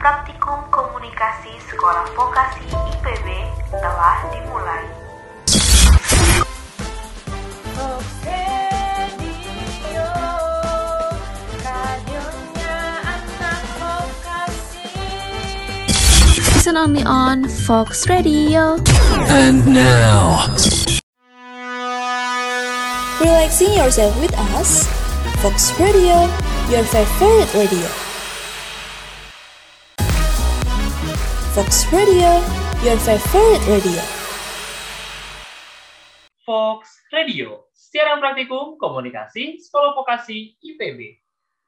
praktikum komunikasi Sekolah Vokasi IPB telah dimulai. Listen only on Fox Radio. And now, Relaxing yourself with us, Fox Radio, your favorite radio. Fox Radio, your favorite radio. Fox Radio, siaran praktikum komunikasi Sekolah Vokasi IPB.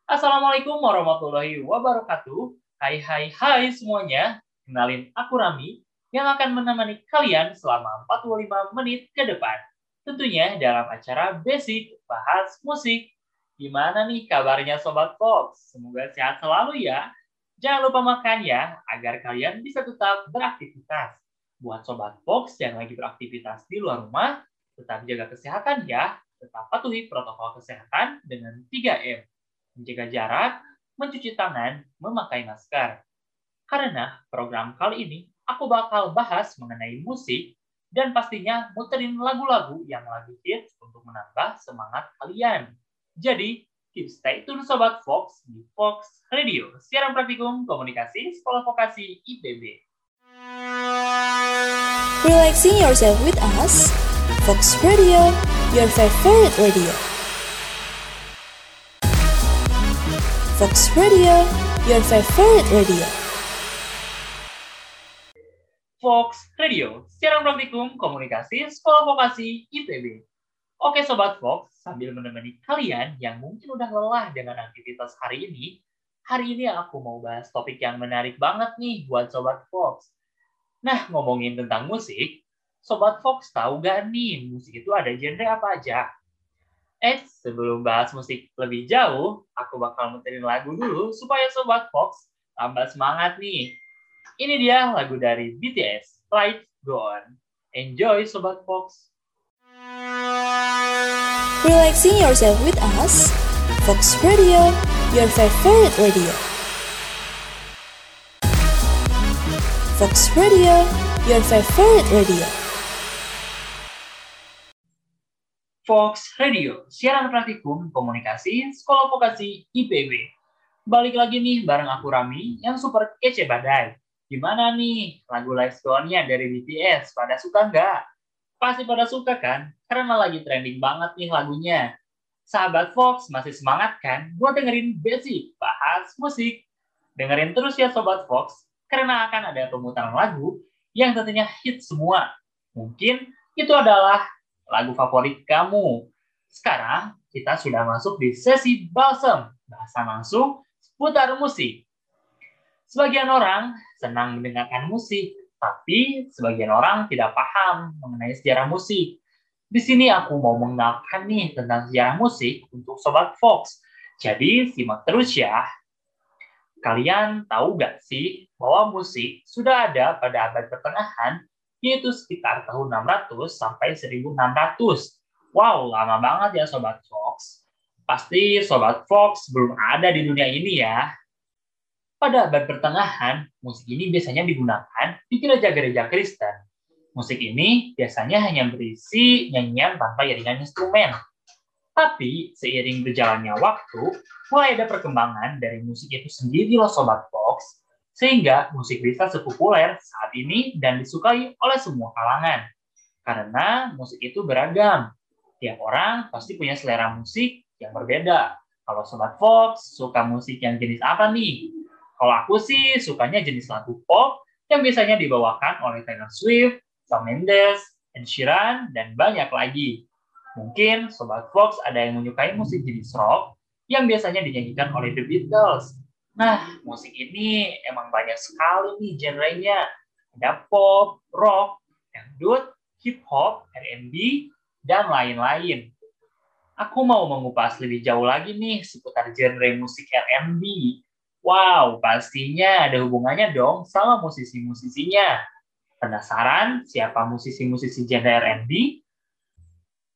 Assalamualaikum warahmatullahi wabarakatuh. Hai hai hai semuanya. Kenalin aku Rami yang akan menemani kalian selama 45 menit ke depan. Tentunya dalam acara Basic Bahas Musik. Gimana nih kabarnya Sobat Fox? Semoga sehat selalu ya. Jangan lupa makan ya, agar kalian bisa tetap beraktivitas. Buat Sobat Fox yang lagi beraktivitas di luar rumah, tetap jaga kesehatan ya. Tetap patuhi protokol kesehatan dengan 3M. Menjaga jarak, mencuci tangan, memakai masker. Karena program kali ini aku bakal bahas mengenai musik dan pastinya muterin lagu-lagu yang lagi hits untuk menambah semangat kalian. Jadi, keep stay tune Sobat Fox di Fox Radio, siaran praktikum komunikasi Sekolah Vokasi IPB. Relaxing yourself with us, Fox Radio, your favorite radio. Fox Radio, your favorite radio. Fox Radio, siaran praktikum komunikasi Sekolah Vokasi IPB. Oke Sobat Fox, sambil menemani kalian yang mungkin udah lelah dengan aktivitas hari ini, hari ini aku mau bahas topik yang menarik banget nih buat Sobat Fox. Nah, ngomongin tentang musik, Sobat Fox tahu gak nih musik itu ada genre apa aja? Eh, sebelum bahas musik lebih jauh, aku bakal muterin lagu dulu supaya Sobat Fox tambah semangat nih. Ini dia lagu dari BTS, Light Go On. Enjoy Sobat Fox! Relaxing yourself with us, Fox Radio, your favorite radio. Fox Radio, your favorite radio. Fox Radio, siaran praktikum komunikasi Sekolah Vokasi IPB. Balik lagi nih bareng aku Rami yang super kece badai. Gimana nih lagu Go On-nya dari BTS? Pada suka nggak? Pasti pada suka kan? Karena lagi trending banget nih lagunya. Sahabat Fox masih semangat kan buat dengerin basic bahas musik? Dengerin terus ya Sobat Fox, karena akan ada pemutaran lagu yang tentunya hit semua. Mungkin itu adalah lagu favorit kamu. Sekarang kita sudah masuk di sesi balsam, bahasan langsung seputar musik. Sebagian orang senang mendengarkan musik, tapi sebagian orang tidak paham mengenai sejarah musik. Di sini aku mau mengenalkan nih tentang sejarah musik untuk Sobat Fox. Jadi simak terus ya. Kalian tahu gak sih bahwa musik sudah ada pada abad pertengahan, yaitu sekitar tahun 600 sampai 1600. Wow, lama banget ya Sobat Fox. Pasti Sobat Fox belum ada di dunia ini ya. Pada abad pertengahan, musik ini biasanya digunakan di gereja-gereja Kristen. Musik ini biasanya hanya berisi nyanyian tanpa iringan instrumen. Tapi seiring berjalannya waktu, mulai ada perkembangan dari musik itu sendiri loh Sobat Fox, sehingga musik bisa sepopuler saat ini dan disukai oleh semua kalangan. Karena musik itu beragam. Tiap orang pasti punya selera musik yang berbeda. Kalau Sobat Fox suka musik yang jenis apa nih? Kalau aku sih sukanya jenis lagu pop yang biasanya dibawakan oleh Taylor Swift, Shawn Mendes, Ed Sheeran, dan banyak lagi. Mungkin Sobat Fox ada yang menyukai musik jenis rock yang biasanya dinyanyikan oleh The Beatles. Nah, musik ini emang banyak sekali nih genrenya. Ada pop, rock, dangdut, hip hop, R&B, dan lain-lain. Aku mau mengupas lebih jauh lagi nih seputar genre musik R&B. Wow, pastinya ada hubungannya dong sama musisi-musisinya. Penasaran siapa musisi-musisi genre R&B?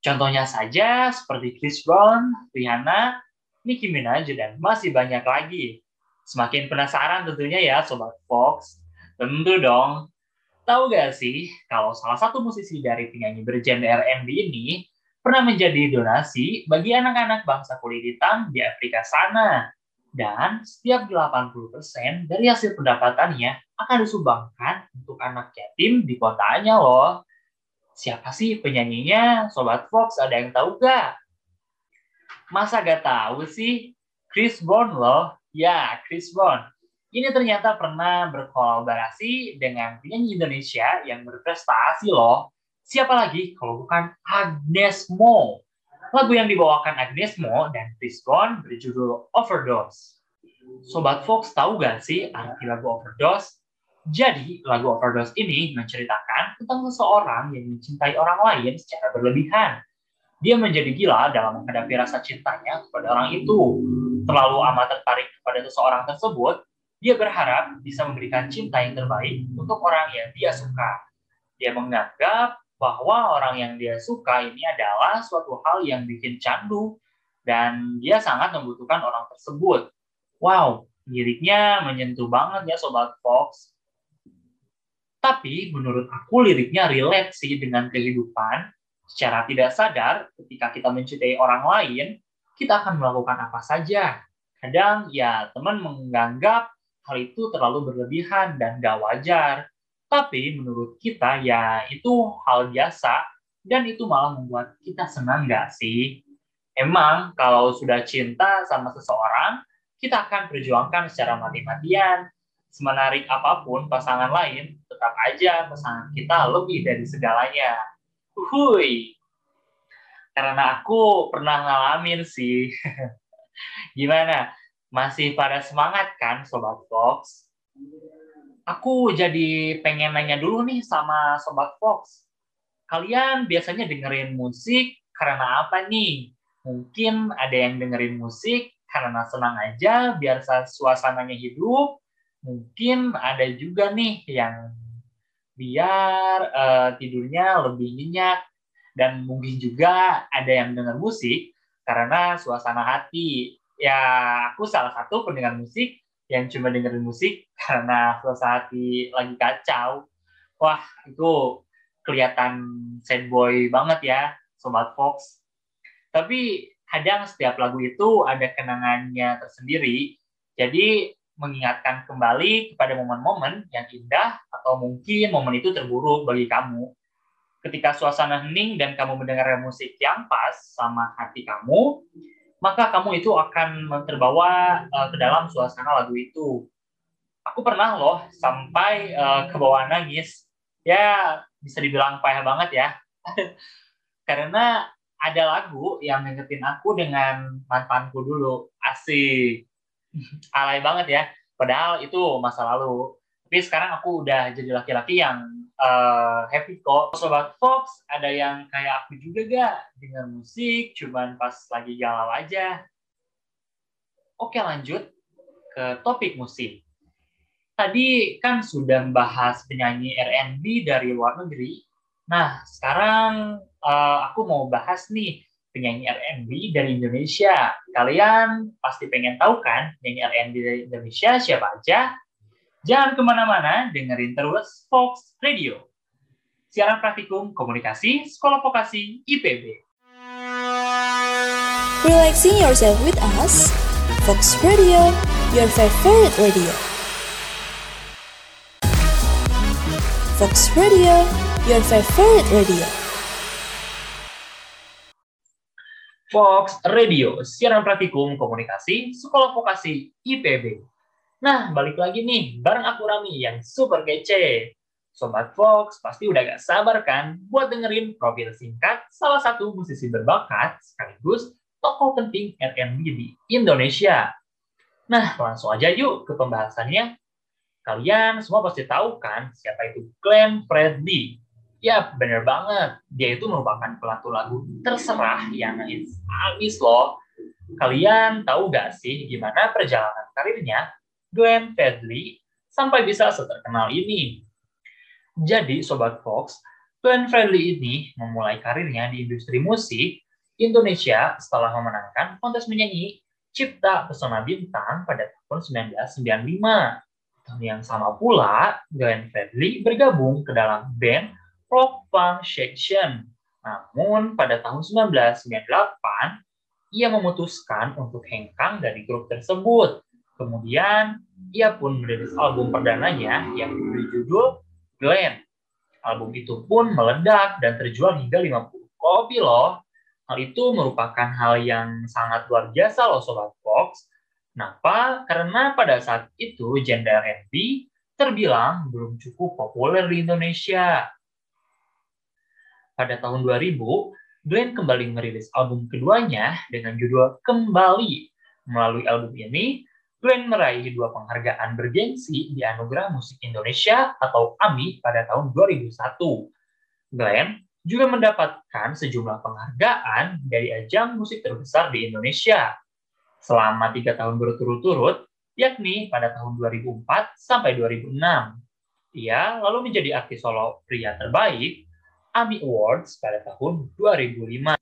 Contohnya saja seperti Chris Brown, Rihanna, Nicki Minaj, dan masih banyak lagi. Semakin penasaran tentunya ya Sobat Fox. Tentu dong. Tahu gak sih kalau salah satu musisi dari penyanyi bergenre R&B ini pernah menjadi donasi bagi anak-anak bangsa kulit hitam di Afrika sana. Dan setiap 80% dari hasil pendapatannya akan disumbangkan untuk anak yatim di kotanya loh. Siapa sih penyanyinya? Sobat Fox ada yang tahu gak? Masa gak tahu sih? Chris Brown loh. Ya, Chris Brown. Ini ternyata pernah berkolaborasi dengan penyanyi Indonesia yang berprestasi loh. Siapa lagi kalau bukan Agnes Mo. Lagu yang dibawakan Agnes Mo dan Chris Brown berjudul Overdose. Sobat Fox tahu gak sih arti lagu Overdose? Jadi, lagu Overdose ini menceritakan tentang seseorang yang mencintai orang lain secara berlebihan. Dia menjadi gila dalam menghadapi rasa cintanya kepada orang itu. Terlalu amat tertarik kepada seseorang tersebut, dia berharap bisa memberikan cinta yang terbaik untuk orang yang dia suka. Dia menganggap bahwa orang yang dia suka ini adalah suatu hal yang bikin candu dan dia sangat membutuhkan orang tersebut. Wow, liriknya menyentuh banget ya Sobat Fox. Tapi menurut aku liriknya relate sih dengan kehidupan. Secara tidak sadar, ketika kita mencintai orang lain, kita akan melakukan apa saja. Kadang ya teman menganggap hal itu terlalu berlebihan dan gak wajar. Tapi menurut kita ya itu hal biasa dan itu malah membuat kita senang gak sih? Emang kalau sudah cinta sama seseorang, kita akan perjuangkan secara mati-matian. Semenarik apa pun pasangan lain, tetap aja pasangan kita lebih dari segalanya. Hui. Karena aku pernah ngalamin sih. Gimana? Masih pada semangat kan Sobat Fox? Aku jadi pengen nanya dulu nih sama Sobat Fox. Kalian biasanya dengerin musik karena apa nih? Mungkin ada yang dengerin musik karena senang aja biar suasananya hidup. Mungkin ada juga nih yang biar uh, tidurnya lebih nyenyak dan mungkin juga ada yang dengar musik karena suasana hati ya aku salah satu pendengar musik yang cuma dengerin musik karena suasana hati lagi kacau. Wah, itu kelihatan sad boy banget ya, Sobat Fox. Tapi kadang setiap lagu itu ada kenangannya tersendiri. Jadi mengingatkan kembali kepada momen-momen yang indah atau mungkin momen itu terburuk bagi kamu. Ketika suasana hening dan kamu mendengar musik yang pas sama hati kamu, maka kamu itu akan terbawa uh, ke dalam suasana lagu itu. Aku pernah loh sampai uh, ke bawah nangis. Ya, bisa dibilang payah banget ya. Karena ada lagu yang ngingetin aku dengan mantanku dulu. Asik. Alay banget ya. Padahal itu masa lalu. Tapi sekarang aku udah jadi laki-laki yang uh, happy kok. Sobat Fox, ada yang kayak aku juga gak? Dengan musik, cuman pas lagi galau aja. Oke lanjut ke topik musik. Tadi kan sudah membahas penyanyi R&B dari luar negeri. Nah, sekarang uh, aku mau bahas nih penyanyi R&B dari Indonesia. Kalian pasti pengen tahu kan penyanyi R&B dari Indonesia siapa aja? Jangan ke mana-mana, dengerin terus Fox Radio. Siaran praktikum komunikasi Sekolah Vokasi IPB. Relaxing yourself with us, Fox Radio, your favorite radio. Fox Radio, your favorite radio. Fox Radio, siaran praktikum komunikasi Sekolah Vokasi IPB. Nah, balik lagi nih, bareng aku Rami yang super kece. Sobat Fox pasti udah gak sabar kan buat dengerin profil singkat salah satu musisi berbakat sekaligus tokoh penting R&B di Indonesia. Nah, langsung aja yuk ke pembahasannya. Kalian semua pasti tahu kan siapa itu Glenn Fredly. Ya, bener banget. Dia itu merupakan pelatu lagu terserah yang abis loh. Kalian tahu gak sih gimana perjalanan karirnya Glenn Fredly sampai bisa seterkenal ini. Jadi, Sobat Fox, Glenn Fredly ini memulai karirnya di industri musik Indonesia setelah memenangkan kontes menyanyi Cipta Pesona Bintang pada tahun 1995. Tahun yang sama pula, Glenn Fredly bergabung ke dalam band Rock Punk Section. Namun pada tahun 1998, ia memutuskan untuk hengkang dari grup tersebut. Kemudian, ia pun merilis album perdananya yang berjudul Glenn. Album itu pun meledak dan terjual hingga 50 kopi loh. Hal itu merupakan hal yang sangat luar biasa loh Sobat Fox. Kenapa? Karena pada saat itu genre R&B terbilang belum cukup populer di Indonesia. Pada tahun 2000, Glenn kembali merilis album keduanya dengan judul Kembali. Melalui album ini, Glenn meraih dua penghargaan bergengsi di Anugerah Musik Indonesia atau AMI pada tahun 2001. Glenn juga mendapatkan sejumlah penghargaan dari ajang musik terbesar di Indonesia selama tiga tahun berturut-turut, yakni pada tahun 2004 sampai 2006. Ia lalu menjadi artis solo pria terbaik AMI Awards pada tahun 2005.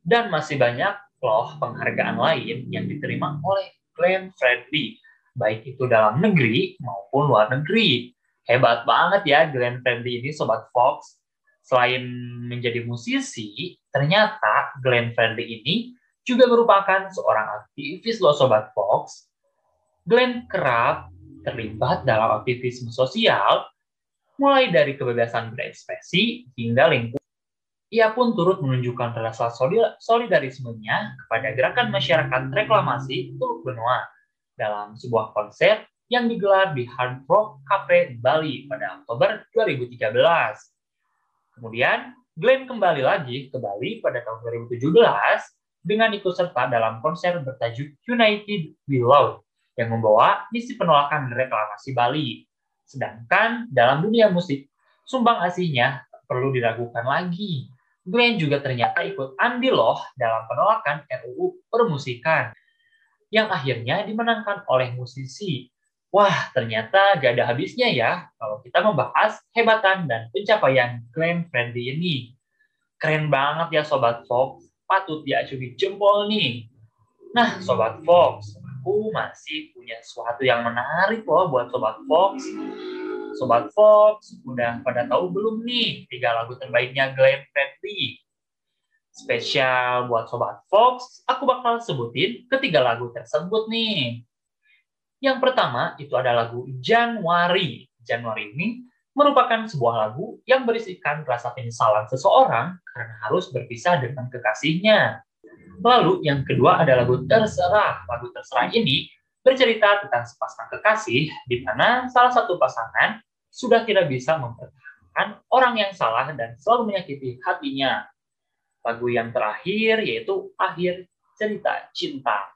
Dan masih banyak loh penghargaan lain yang diterima oleh Glenn Fredly, baik itu dalam negeri maupun luar negeri. Hebat banget ya Glenn Fredly ini Sobat Fox selain menjadi musisi, ternyata Glenn Fredly ini juga merupakan seorang aktivis loh Sobat Fox. Glenn kerap terlibat dalam aktivisme sosial, mulai dari kebebasan berekspresi hingga lingkungan. Ia pun turut menunjukkan rasa solidarismenya kepada gerakan masyarakat reklamasi Teluk Benoa dalam sebuah konser yang digelar di Hard Rock Cafe Bali pada Oktober 2013. Kemudian, Glenn kembali lagi ke Bali pada tahun 2017 dengan ikut serta dalam konser bertajuk United We Love yang membawa misi penolakan reklamasi Bali. Sedangkan dalam dunia musik, sumbang aslinya perlu diragukan lagi. Glenn juga ternyata ikut andil loh dalam penolakan RUU permusikan yang akhirnya dimenangkan oleh musisi Wah, ternyata gak ada habisnya ya kalau kita membahas hebatan dan pencapaian Glenn Fredly ini. Keren banget ya Sobat Fox, patut diacungi jempol nih. Nah, Sobat Fox, aku masih punya sesuatu yang menarik loh buat Sobat Fox. Sobat Fox, udah pada tahu belum nih tiga lagu terbaiknya Glenn Fredly? Spesial buat Sobat Fox, aku bakal sebutin ketiga lagu tersebut nih. Yang pertama itu ada lagu Januari. Januari ini merupakan sebuah lagu yang berisikan rasa penyesalan seseorang karena harus berpisah dengan kekasihnya. Lalu yang kedua ada lagu Terserah. Lagu Terserah ini bercerita tentang sepasang kekasih di mana salah satu pasangan sudah tidak bisa mempertahankan orang yang salah dan selalu menyakiti hatinya. Lagu yang terakhir yaitu Akhir Cerita Cinta.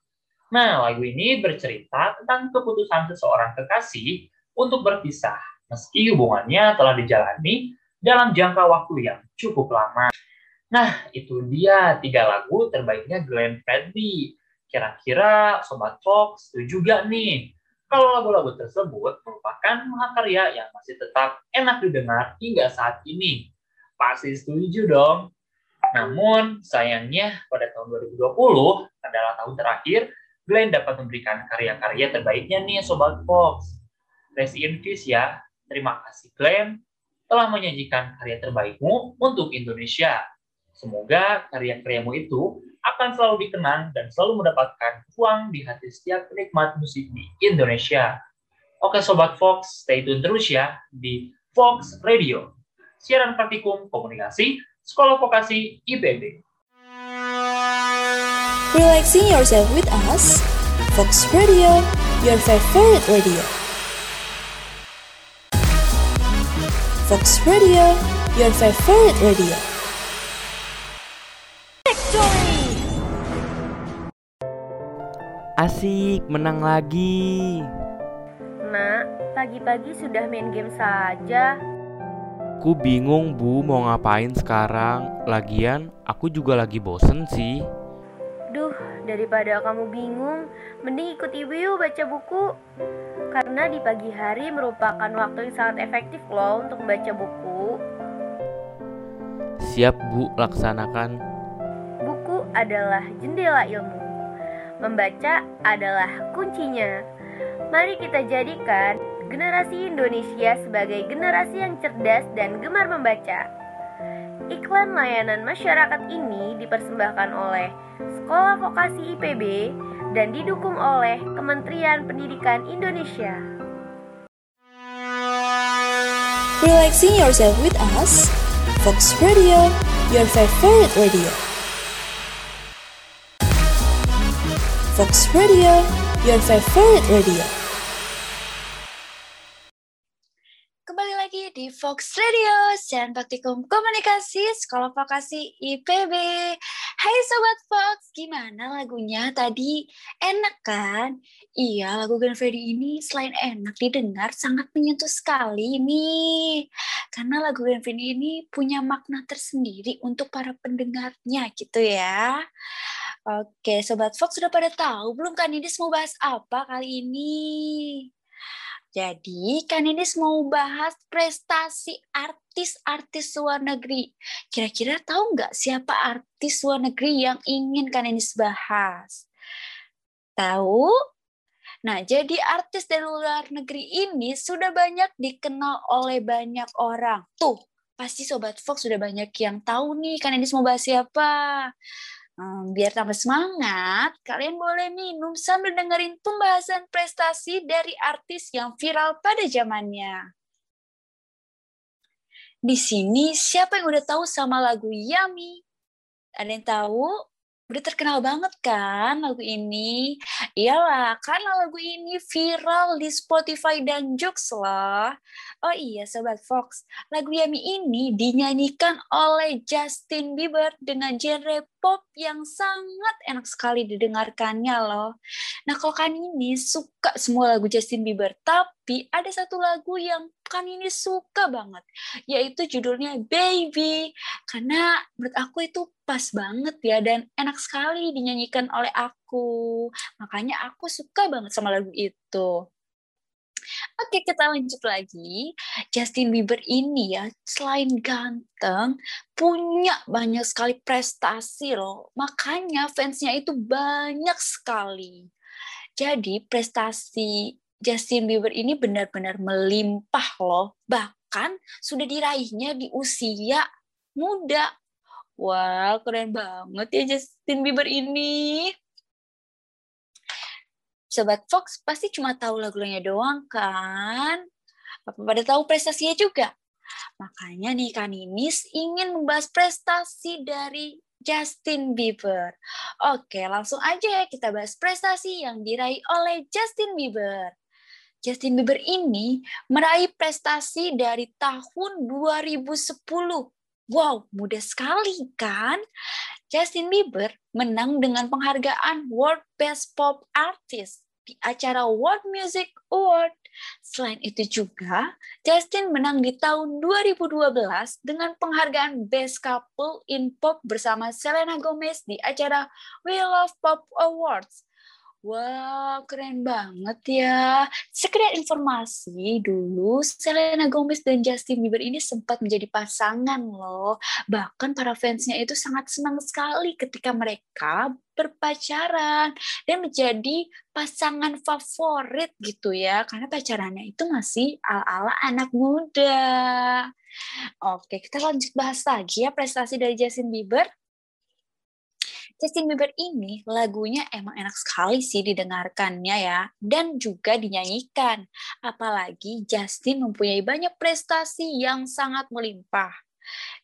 Nah, lagu ini bercerita tentang keputusan seseorang kekasih untuk berpisah, meski hubungannya telah dijalani dalam jangka waktu yang cukup lama. Nah, itu dia tiga lagu terbaiknya Glenn Fredly. Kira-kira Sobat Fox setuju juga nih kalau lagu-lagu tersebut merupakan mahakarya yang masih tetap enak didengar hingga saat ini? Pasti setuju dong. Namun, sayangnya pada tahun 2020 adalah tahun terakhir Glenn dapat memberikan karya-karya terbaiknya nih Sobat Fox. Rest in peace ya. Terima kasih Glenn telah menyajikan karya terbaikmu untuk Indonesia. Semoga karya-karyamu itu akan selalu dikenang dan selalu mendapatkan ruang di hati setiap penikmat musik di Indonesia. Oke Sobat Fox, stay tune terus ya di Fox Radio. Siaran praktikum komunikasi Sekolah Vokasi IPB. Relaxing yourself with us, Fox Radio, your favorite radio. Fox Radio, your favorite radio. Asik, menang lagi. Nak, pagi-pagi sudah main game saja. Aku bingung bu mau ngapain sekarang. Lagian aku juga lagi bosen sih. Duh, daripada kamu bingung, mending ikut ibu yuk baca buku. Karena di pagi hari merupakan waktu yang sangat efektif loh untuk membaca buku. Siap bu, laksanakan. Buku adalah jendela ilmu. Membaca adalah kuncinya. Mari kita jadikan generasi Indonesia sebagai generasi yang cerdas dan gemar membaca. Iklan layanan masyarakat ini dipersembahkan oleh Sekolah Vokasi IPB dan didukung oleh Kementerian Pendidikan Indonesia. Relaxing yourself with us, Fox Radio, your favorite radio. Fox Radio, your favorite radio. Kembali lagi di Fox Radio, siaran praktikum komunikasi Sekolah Vokasi IPB. Hai Sobat Fox, gimana lagunya tadi? Enak kan? Iya, lagu Grand Freddy ini selain enak didengar, sangat menyentuh sekali nih. Karena lagu Grand Freddy ini punya makna tersendiri untuk para pendengarnya gitu ya. Oke, Sobat Fox sudah pada tahu belum kan ini mau bahas apa kali ini? Jadi, kan ini mau bahas prestasi artis-artis luar negeri. Kira-kira tahu nggak siapa artis luar negeri yang ingin kan ini bahas? Tahu? Nah, jadi artis dari luar negeri ini sudah banyak dikenal oleh banyak orang. Tuh, pasti Sobat Fox sudah banyak yang tahu nih kan ini mau bahas siapa. Hmm, biar tambah semangat, kalian boleh minum sambil dengerin pembahasan prestasi dari artis yang viral pada zamannya. Di sini siapa yang udah tahu sama lagu Yummy? Ada yang tahu? Udah terkenal banget kan lagu ini? Iyalah, karena lagu ini viral di Spotify dan Joox lah. Oh iya Sobat Fox, lagu Yummy ini dinyanyikan oleh Justin Bieber dengan genre pop yang sangat enak sekali didengarkannya loh. Nah kalau kan ini suka semua lagu Justin Bieber, tapi ada satu lagu yang kan ini suka banget, yaitu judulnya Baby. Karena menurut aku itu pas banget ya dan enak sekali dinyanyikan oleh aku. Makanya aku suka banget sama lagu itu. Oke, kita lanjut lagi. Justin Bieber ini ya, selain ganteng, punya banyak sekali prestasi loh. Makanya fansnya itu banyak sekali. Jadi prestasi Justin Bieber ini benar-benar melimpah loh. Bahkan sudah diraihnya di usia muda. Wah, keren banget ya Justin Bieber ini. Sobat Fox pasti cuma tahu lagu-lagunya doang kan? Apa pada tahu prestasinya juga? Makanya nih kan Ninis ingin membahas prestasi dari Justin Bieber. Oke, langsung aja ya kita bahas prestasi yang diraih oleh Justin Bieber. Justin Bieber ini meraih prestasi dari tahun 2010 Wow, mudah sekali kan? Justin Bieber menang dengan penghargaan World Best Pop Artist di acara World Music Award. Selain itu juga, Justin menang di tahun 2012 dengan penghargaan Best Couple in Pop bersama Selena Gomez di acara We Love Pop Awards. Wow, keren banget ya. Sekedar informasi, dulu Selena Gomez dan Justin Bieber ini sempat menjadi pasangan loh. Bahkan para fansnya itu sangat senang sekali ketika mereka berpacaran dan menjadi pasangan favorit gitu ya. Karena pacarannya itu masih ala-ala anak muda. Oke, kita lanjut bahas lagi ya prestasi dari Justin Bieber. Justin Bieber ini lagunya emang enak sekali sih didengarkannya ya dan juga dinyanyikan. Apalagi Justin mempunyai banyak prestasi yang sangat melimpah.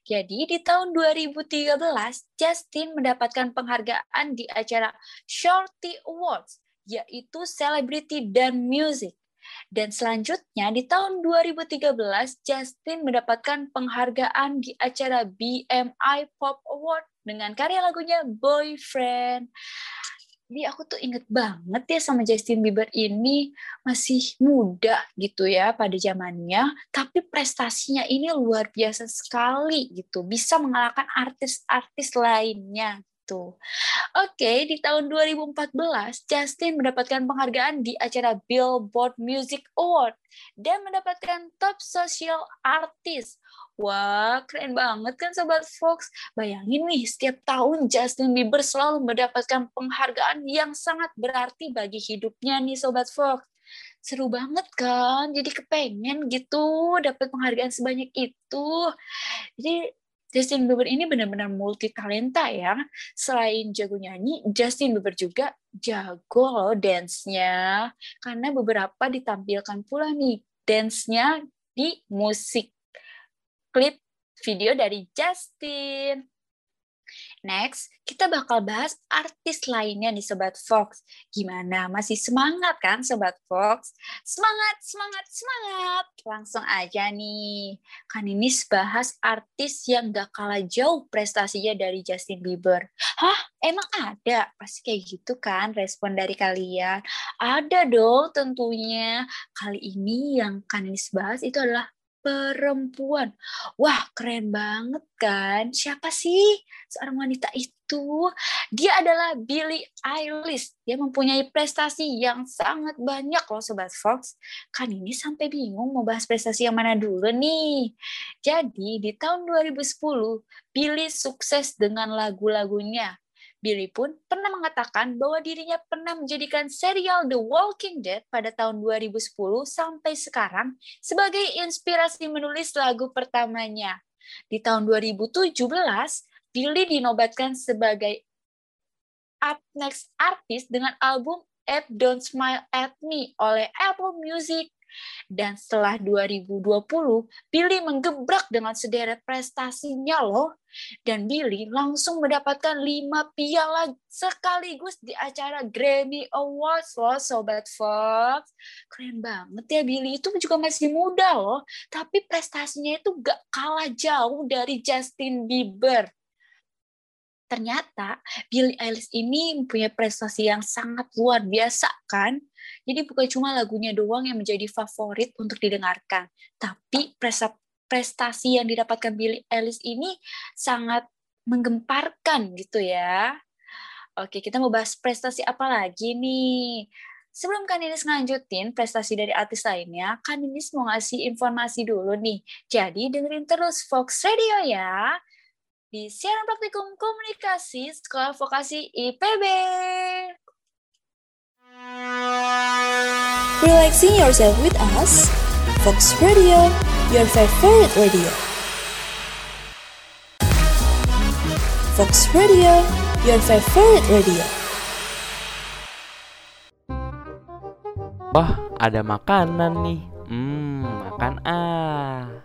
Jadi di tahun 2013 Justin mendapatkan penghargaan di acara Shorty Awards yaitu Celebrity dan Music. Dan selanjutnya di tahun 2013 Justin mendapatkan penghargaan di acara BMI Pop Award dengan karya lagunya Boyfriend. Jadi aku tuh inget banget ya sama Justin Bieber ini masih muda gitu ya pada zamannya, tapi prestasinya ini luar biasa sekali gitu, bisa mengalahkan artis-artis lainnya itu. Oke, di tahun 2014 Justin mendapatkan penghargaan di acara Billboard Music Award dan mendapatkan Top Social Artist. Wah, keren banget kan Sobat Fox? Bayangin nih, setiap tahun Justin Bieber selalu mendapatkan penghargaan yang sangat berarti bagi hidupnya nih Sobat Fox seru banget kan jadi kepengen gitu dapat penghargaan sebanyak itu jadi Justin Bieber ini benar-benar multi talenta ya. Selain jago nyanyi, Justin Bieber juga jago loh dance-nya. Karena beberapa ditampilkan pula nih dance-nya di musik klip video dari Justin. Next, kita bakal bahas artis lainnya nih Sobat Fox. Gimana? Masih semangat kan Sobat Fox? Semangat, semangat, semangat! Langsung aja nih. Kan ini bahas artis yang gak kalah jauh prestasinya dari Justin Bieber. Hah? Emang ada? Pasti kayak gitu kan respon dari kalian. Ada dong tentunya. Kali ini yang kan ini bahas itu adalah perempuan. Wah, keren banget kan? Siapa sih seorang wanita itu? Dia adalah Billie Eilish. Dia mempunyai prestasi yang sangat banyak loh Sobat Fox. Kan ini sampai bingung mau bahas prestasi yang mana dulu nih. Jadi di tahun 2010, Billie sukses dengan lagu-lagunya. Billy pun pernah mengatakan bahwa dirinya pernah menjadikan serial The Walking Dead pada tahun 2010 sampai sekarang sebagai inspirasi menulis lagu pertamanya. Di tahun 2017, Billy dinobatkan sebagai Up Next Artist dengan album App Don't Smile at Me oleh Apple Music dan setelah 2020, Billy menggebrak dengan sederet prestasinya loh. Dan Billy langsung mendapatkan lima piala sekaligus di acara Grammy Awards loh, Sobat Fox. Keren banget ya Billy, itu juga masih muda loh. Tapi prestasinya itu gak kalah jauh dari Justin Bieber ternyata Billie Eilish ini mempunyai prestasi yang sangat luar biasa kan jadi bukan cuma lagunya doang yang menjadi favorit untuk didengarkan, tapi prestasi yang didapatkan Billie Eilish ini sangat menggemparkan gitu ya. Oke, kita mau bahas prestasi apa lagi nih? Sebelum Kaninis ngelanjutin prestasi dari artis lainnya, Kaninis mau ngasih informasi dulu nih. Jadi dengerin terus Fox Radio ya. Di siaran praktikum komunikasi Sekolah Vokasi IPB. Relaxing yourself with us, Fox Radio, your favorite radio. Fox Radio, your favorite radio. Wah, ada makanan nih. Hmm, makan ah.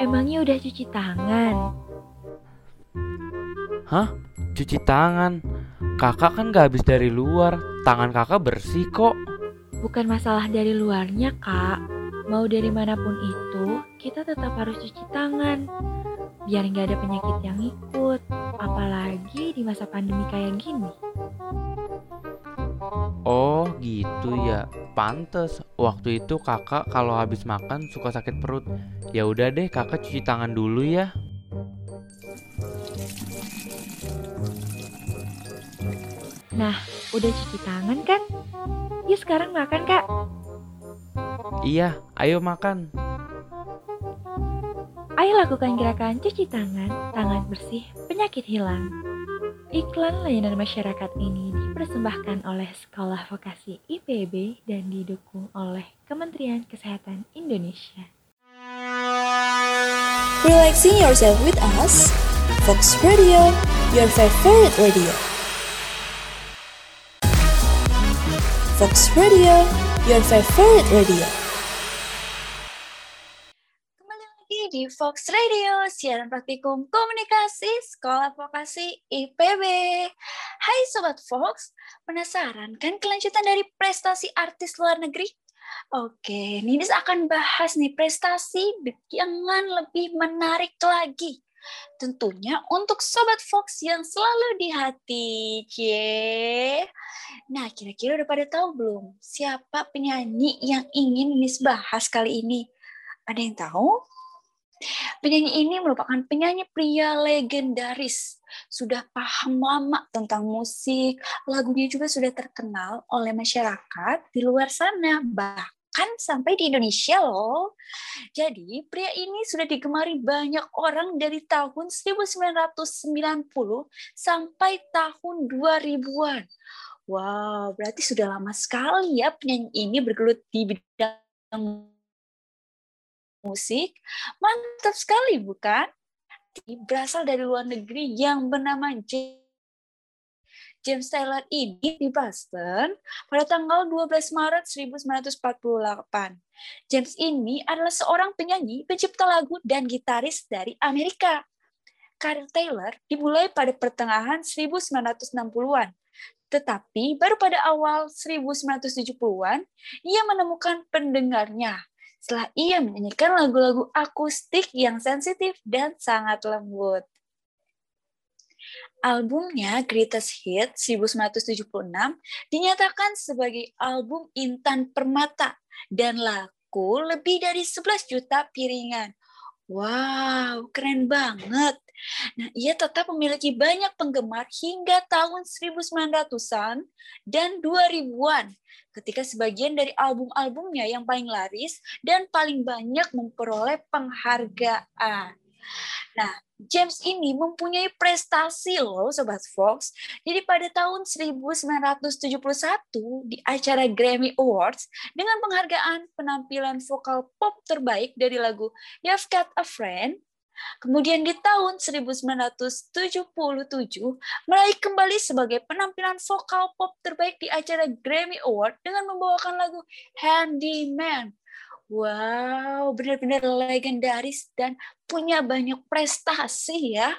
Emangnya udah cuci tangan? Hah? Cuci tangan? Kakak kan gak habis dari luar, tangan kakak bersih kok. Bukan masalah dari luarnya, Kak. Mau dari mana pun itu, kita tetap harus cuci tangan. Biar nggak ada penyakit yang ikut. Apalagi di masa pandemi kayak gini. Oh gitu ya, pantes. Waktu itu kakak kalau habis makan suka sakit perut. Ya udah deh, kakak cuci tangan dulu ya. Nah, udah cuci tangan kan? Yuk sekarang makan, Kak. Iya, ayo makan. Ayo lakukan gerakan cuci tangan, tangan bersih, penyakit hilang. Iklan layanan masyarakat ini dipersembahkan oleh Sekolah Vokasi IPB dan didukung oleh Kementerian Kesehatan Indonesia. Relaxing yourself with us, Fox Radio, your favorite radio. Fox Radio, your favorite radio. Di Fox Radio, siaran praktikum komunikasi Sekolah Vokasi IPB. Hai Sobat Fox, penasaran kan kelanjutan dari prestasi artis luar negeri? Oke, Nidis akan bahas nih prestasi yang lebih menarik lagi. Tentunya untuk Sobat Fox yang selalu di hati. Cie. Nah, kira-kira udah pada tahu belum siapa penyanyi yang ingin Miss bahas kali ini? Ada yang tahu? Penyanyi ini merupakan penyanyi pria legendaris. Sudah paham lama tentang musik, lagunya juga sudah terkenal oleh masyarakat di luar sana, bahkan sampai di Indonesia loh. Jadi pria ini sudah digemari banyak orang dari tahun 1990 sampai tahun 2000-an. Wow, berarti sudah lama sekali ya penyanyi ini bergelut di bidang musik. Mantap sekali, bukan? Berasal dari luar negeri yang bernama James Taylor ini di Boston pada tanggal 12 Maret 1948. James ini adalah seorang penyanyi, pencipta lagu, dan gitaris dari Amerika. Karir Taylor dimulai pada pertengahan 1960-an. Tetapi baru pada awal 1970-an, ia menemukan pendengarnya setelah ia menyanyikan lagu-lagu akustik yang sensitif dan sangat lembut. Albumnya Greatest Hit 1976 dinyatakan sebagai album Intan Permata dan laku lebih dari 11 juta piringan. Wow, keren banget. Nah, ia tetap memiliki banyak penggemar hingga tahun 1900-an dan 2000-an ketika sebagian dari album-albumnya yang paling laris dan paling banyak memperoleh penghargaan. Nah, James ini mempunyai prestasi loh Sobat Fox. Jadi pada tahun 1971 di acara Grammy Awards dengan penghargaan penampilan vokal pop terbaik dari lagu You've Got a Friend, Kemudian di tahun 1977, meraih kembali sebagai penampilan vokal pop terbaik di acara Grammy Award dengan membawakan lagu Handyman. Wow, benar-benar legendaris dan punya banyak prestasi ya.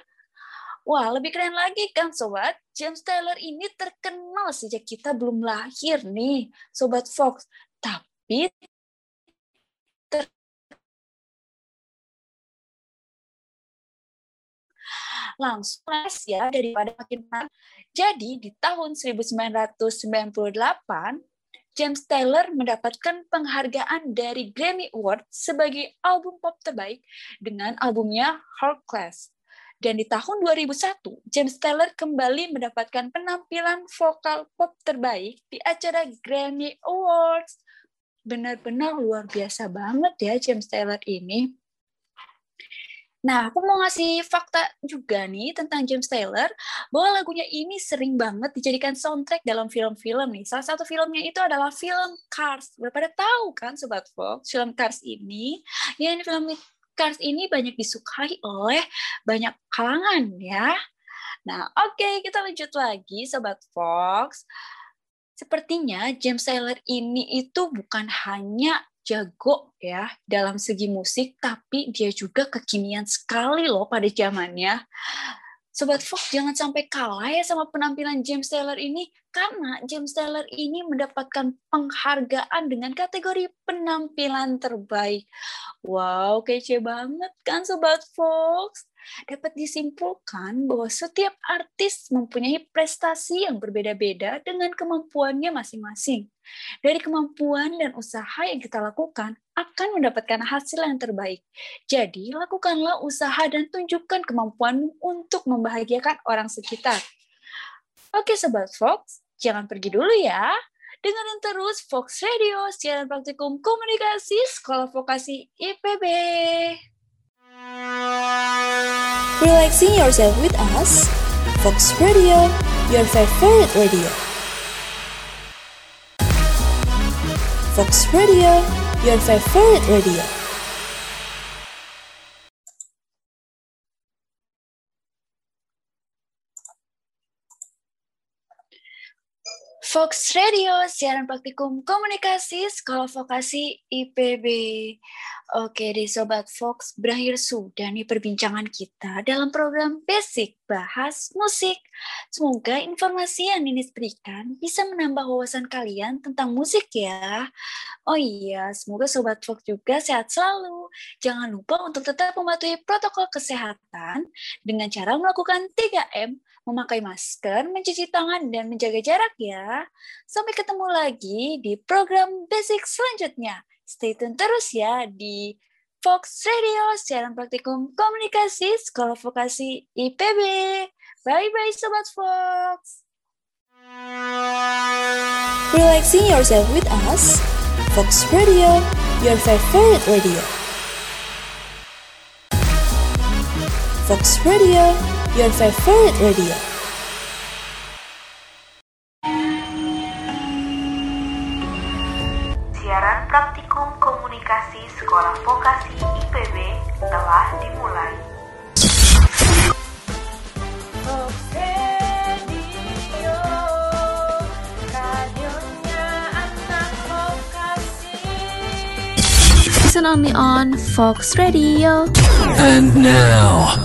Wah, lebih keren lagi kan sobat? James Taylor ini terkenal sejak kita belum lahir nih, sobat Fox. Tapi langsung les ya daripada makin panas. Jadi di tahun 1998 James Taylor mendapatkan penghargaan dari Grammy Award sebagai album pop terbaik dengan albumnya Heart Class. Dan di tahun 2001, James Taylor kembali mendapatkan penampilan vokal pop terbaik di acara Grammy Awards. Benar-benar luar biasa banget ya James Taylor ini. Nah, aku mau ngasih fakta juga nih tentang James Taylor, bahwa lagunya ini sering banget dijadikan soundtrack dalam film-film nih. Salah satu filmnya itu adalah film Cars. Udah pada tahu kan Sobat Fox, film Cars ini? Ya, ini film Cars ini banyak disukai oleh banyak kalangan ya. Nah, oke, okay, kita lanjut lagi Sobat Fox. Sepertinya James Taylor ini itu bukan hanya jago ya dalam segi musik, tapi dia juga kekinian sekali loh pada zamannya. Sobat Fox jangan sampai kalah ya sama penampilan James Taylor ini karena James Taylor ini mendapatkan penghargaan dengan kategori penampilan terbaik. Wow, kece banget kan Sobat Fox? Dapat disimpulkan bahwa setiap artis mempunyai prestasi yang berbeda-beda dengan kemampuannya masing-masing. Dari kemampuan dan usaha yang kita lakukan akan mendapatkan hasil yang terbaik. Jadi, lakukanlah usaha dan tunjukkan kemampuanmu untuk membahagiakan orang sekitar. Oke, Sobat Fox, jangan pergi dulu ya. Dengerin terus Fox Radio, siaran praktikum komunikasi Sekolah Vokasi IPB. Relaxing yourself with us, Fox Radio, your favorite radio. Fox Radio, your favorite radio. Fox Radio, siaran praktikum komunikasi Sekolah Vokasi IPB. Oke di Sobat Fox, berakhir sudah nih perbincangan kita dalam program Basic Bahas Musik. Semoga informasi yang ini berikan bisa menambah wawasan kalian tentang musik ya. Oh iya, semoga Sobat Fox juga sehat selalu. Jangan lupa untuk tetap mematuhi protokol kesehatan dengan cara melakukan 3M, memakai masker, mencuci tangan, dan menjaga jarak ya. Sampai ketemu lagi di program Basic selanjutnya. Stay tune terus ya di Fox Radio, siaran praktikum komunikasi Sekolah Vokasi IPB. Bye-bye Sobat Fox. Relaxing yourself with us, Fox Radio, your favorite radio. Fox Radio, your favorite radio. Siaran praktikum komunikasi Sekolah Vokasi IPB telah dimulai. Listen only on Fox Radio. And now,